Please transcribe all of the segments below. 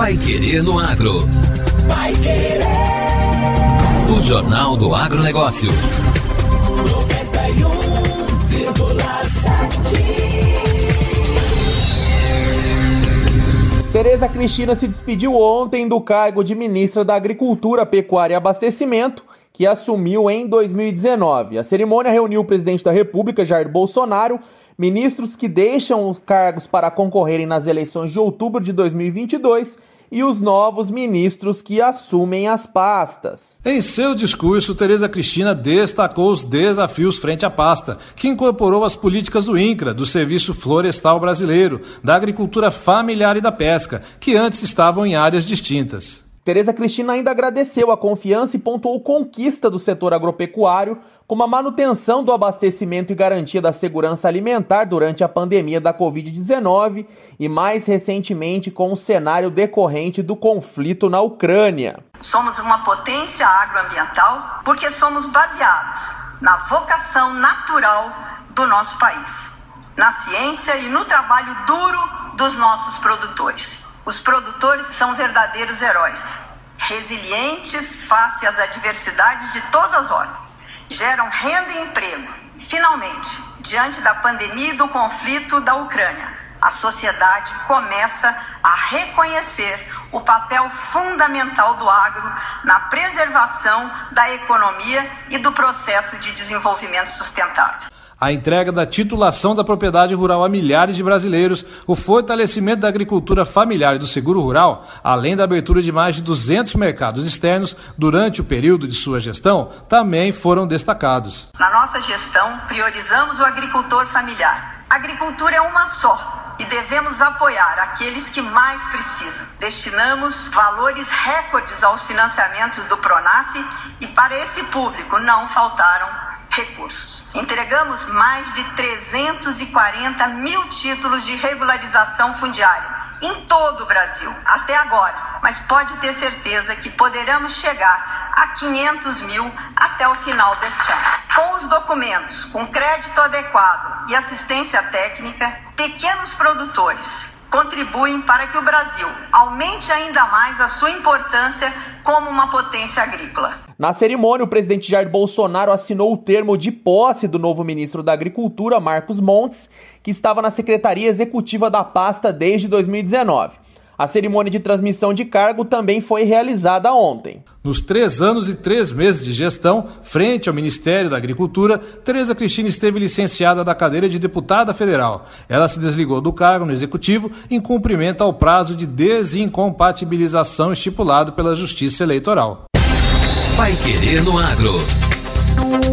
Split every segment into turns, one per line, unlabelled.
Pai Querer no Agro. Pai Querer. O Jornal do Agronegócio. 91,7.
Tereza Cristina se despediu ontem do cargo de ministra da Agricultura, Pecuária e Abastecimento, que assumiu em 2019. A cerimônia reuniu o presidente da República, Jair Bolsonaro, ministros que deixam os cargos para concorrerem nas eleições de outubro de 2022 e os novos ministros que assumem as pastas.
Em seu discurso, Tereza Cristina destacou os desafios frente à pasta, que incorporou as políticas do INCRA, do Serviço Florestal Brasileiro, da agricultura familiar e da pesca, que antes estavam em áreas distintas.
Tereza Cristina ainda agradeceu a confiança e pontuou conquista do setor agropecuário, como a manutenção do abastecimento e garantia da segurança alimentar durante a pandemia da Covid-19 e, mais recentemente, com o cenário decorrente do conflito na Ucrânia.
Somos uma potência agroambiental porque somos baseados na vocação natural do nosso país, na ciência e no trabalho duro dos nossos produtores. Os produtores são verdadeiros heróis, resilientes face às adversidades de todas as ordens, geram renda e emprego. Finalmente, diante da pandemia e do conflito da Ucrânia, a sociedade começa a reconhecer o papel fundamental do agro na preservação da economia e do processo de desenvolvimento sustentável
a entrega da titulação da propriedade rural a milhares de brasileiros, o fortalecimento da agricultura familiar e do seguro rural, além da abertura de mais de 200 mercados externos durante o período de sua gestão, também foram destacados.
Na nossa gestão, priorizamos o agricultor familiar. A agricultura é uma só e devemos apoiar aqueles que mais precisam. Destinamos valores recordes aos financiamentos do Pronaf e para esse público não faltaram recursos. Entregamos mais de 340 mil títulos de regularização fundiária em todo o Brasil, até agora, mas pode ter certeza que poderemos chegar a 500 mil até o final deste ano. Com os documentos, com crédito adequado e assistência técnica, pequenos produtores contribuem para que o Brasil aumente ainda mais a sua importância como uma potência agrícola.
Na cerimônia, o presidente Jair Bolsonaro assinou o termo de posse do novo ministro da Agricultura, Marcos Montes, que estava na Secretaria Executiva da pasta desde 2019. A cerimônia de transmissão de cargo também foi realizada ontem.
Nos três anos e três meses de gestão, frente ao Ministério da Agricultura, Tereza Cristina esteve licenciada da cadeira de deputada federal. Ela se desligou do cargo no Executivo em cumprimento ao prazo de desincompatibilização estipulado pela Justiça Eleitoral.
Vai querer no agro.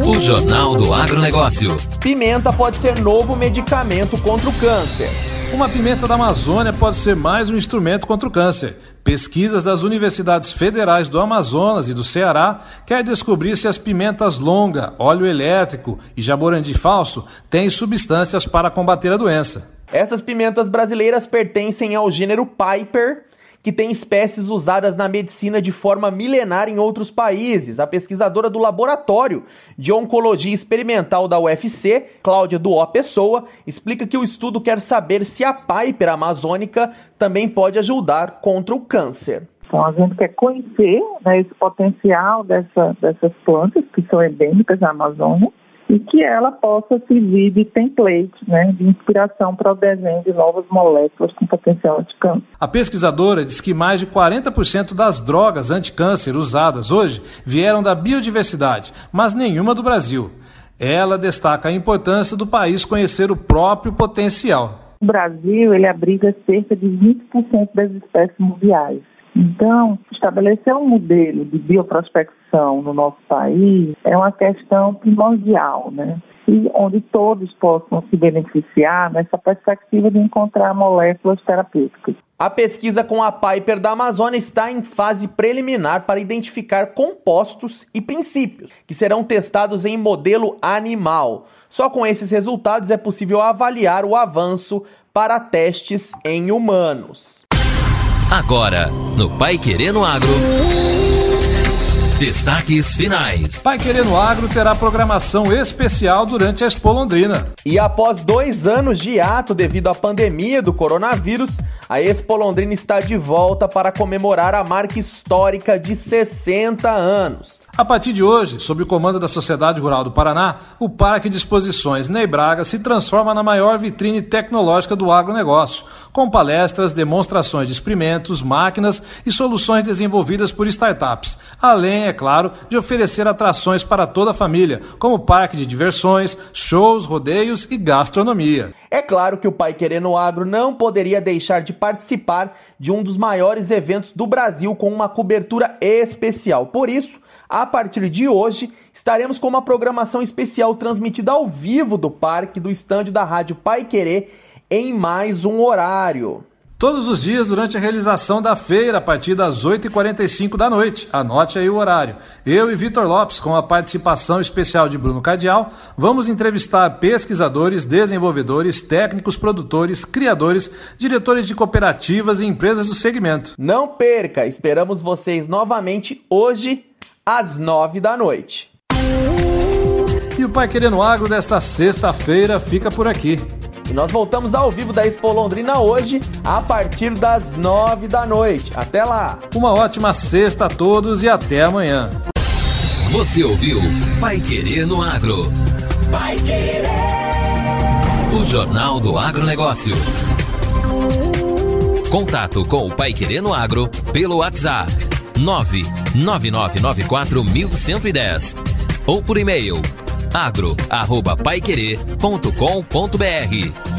O Jornal do Agronegócio.
Pimenta pode ser novo medicamento contra o câncer.
Uma pimenta da Amazônia pode ser mais um instrumento contra o câncer. Pesquisas das universidades federais do Amazonas e do Ceará querem descobrir se as pimentas longa, óleo elétrico e jaborandi falso têm substâncias para combater a doença.
Essas pimentas brasileiras pertencem ao gênero Piper que tem espécies usadas na medicina de forma milenar em outros países. A pesquisadora do Laboratório de Oncologia Experimental da UFC, Cláudia Duó Pessoa, explica que o estudo quer saber se a Piper amazônica também pode ajudar contra o câncer.
Então, a gente quer conhecer né, esse potencial dessa, dessas plantas que são endêmicas da Amazônia e que ela possa servir de template, né, de inspiração para o desenho de novas moléculas com potencial anticâncer.
A pesquisadora diz que mais de 40% das drogas anticâncer usadas hoje vieram da biodiversidade, mas nenhuma do Brasil. Ela destaca a importância do país conhecer o próprio potencial.
O Brasil ele abriga cerca de 20% das espécies mundiais. Então, estabelecer um modelo de bioprospecção no nosso país é uma questão primordial, né? E onde todos possam se beneficiar nessa perspectiva de encontrar moléculas terapêuticas.
A pesquisa com a Piper da Amazônia está em fase preliminar para identificar compostos e princípios que serão testados em modelo animal. Só com esses resultados é possível avaliar o avanço para testes em humanos.
Agora, no Pai Querendo Agro. Destaques finais.
Pai Querendo Agro terá programação especial durante a Expo Londrina.
E após dois anos de ato devido à pandemia do coronavírus, a Expo Londrina está de volta para comemorar a marca histórica de 60 anos.
A partir de hoje, sob o comando da Sociedade Rural do Paraná, o Parque de Exposições Ney Braga se transforma na maior vitrine tecnológica do agronegócio com palestras, demonstrações de experimentos, máquinas e soluções desenvolvidas por startups, além, é claro, de oferecer atrações para toda a família, como parque de diversões, shows, rodeios e gastronomia.
É claro que o Pai Querendo Agro não poderia deixar de participar de um dos maiores eventos do Brasil com uma cobertura especial. Por isso, a partir de hoje, estaremos com uma programação especial transmitida ao vivo do parque do estande da Rádio Pai Querer em mais um horário.
Todos os dias durante a realização da feira, a partir das 8h45 da noite. Anote aí o horário. Eu e Vitor Lopes, com a participação especial de Bruno Cadial, vamos entrevistar pesquisadores, desenvolvedores, técnicos, produtores, criadores, diretores de cooperativas e empresas do segmento.
Não perca, esperamos vocês novamente hoje, às 9 da noite.
E o Pai Querendo Agro desta sexta-feira fica por aqui.
E nós voltamos ao vivo da Expo Londrina hoje, a partir das nove da noite. Até lá!
Uma ótima sexta a todos e até amanhã.
Você ouviu Pai Querer no Agro. Pai Querer. O Jornal do Agronegócio. Contato com o Pai Querer no Agro pelo WhatsApp 999941110 ou por e-mail agro@paiquerer.com.br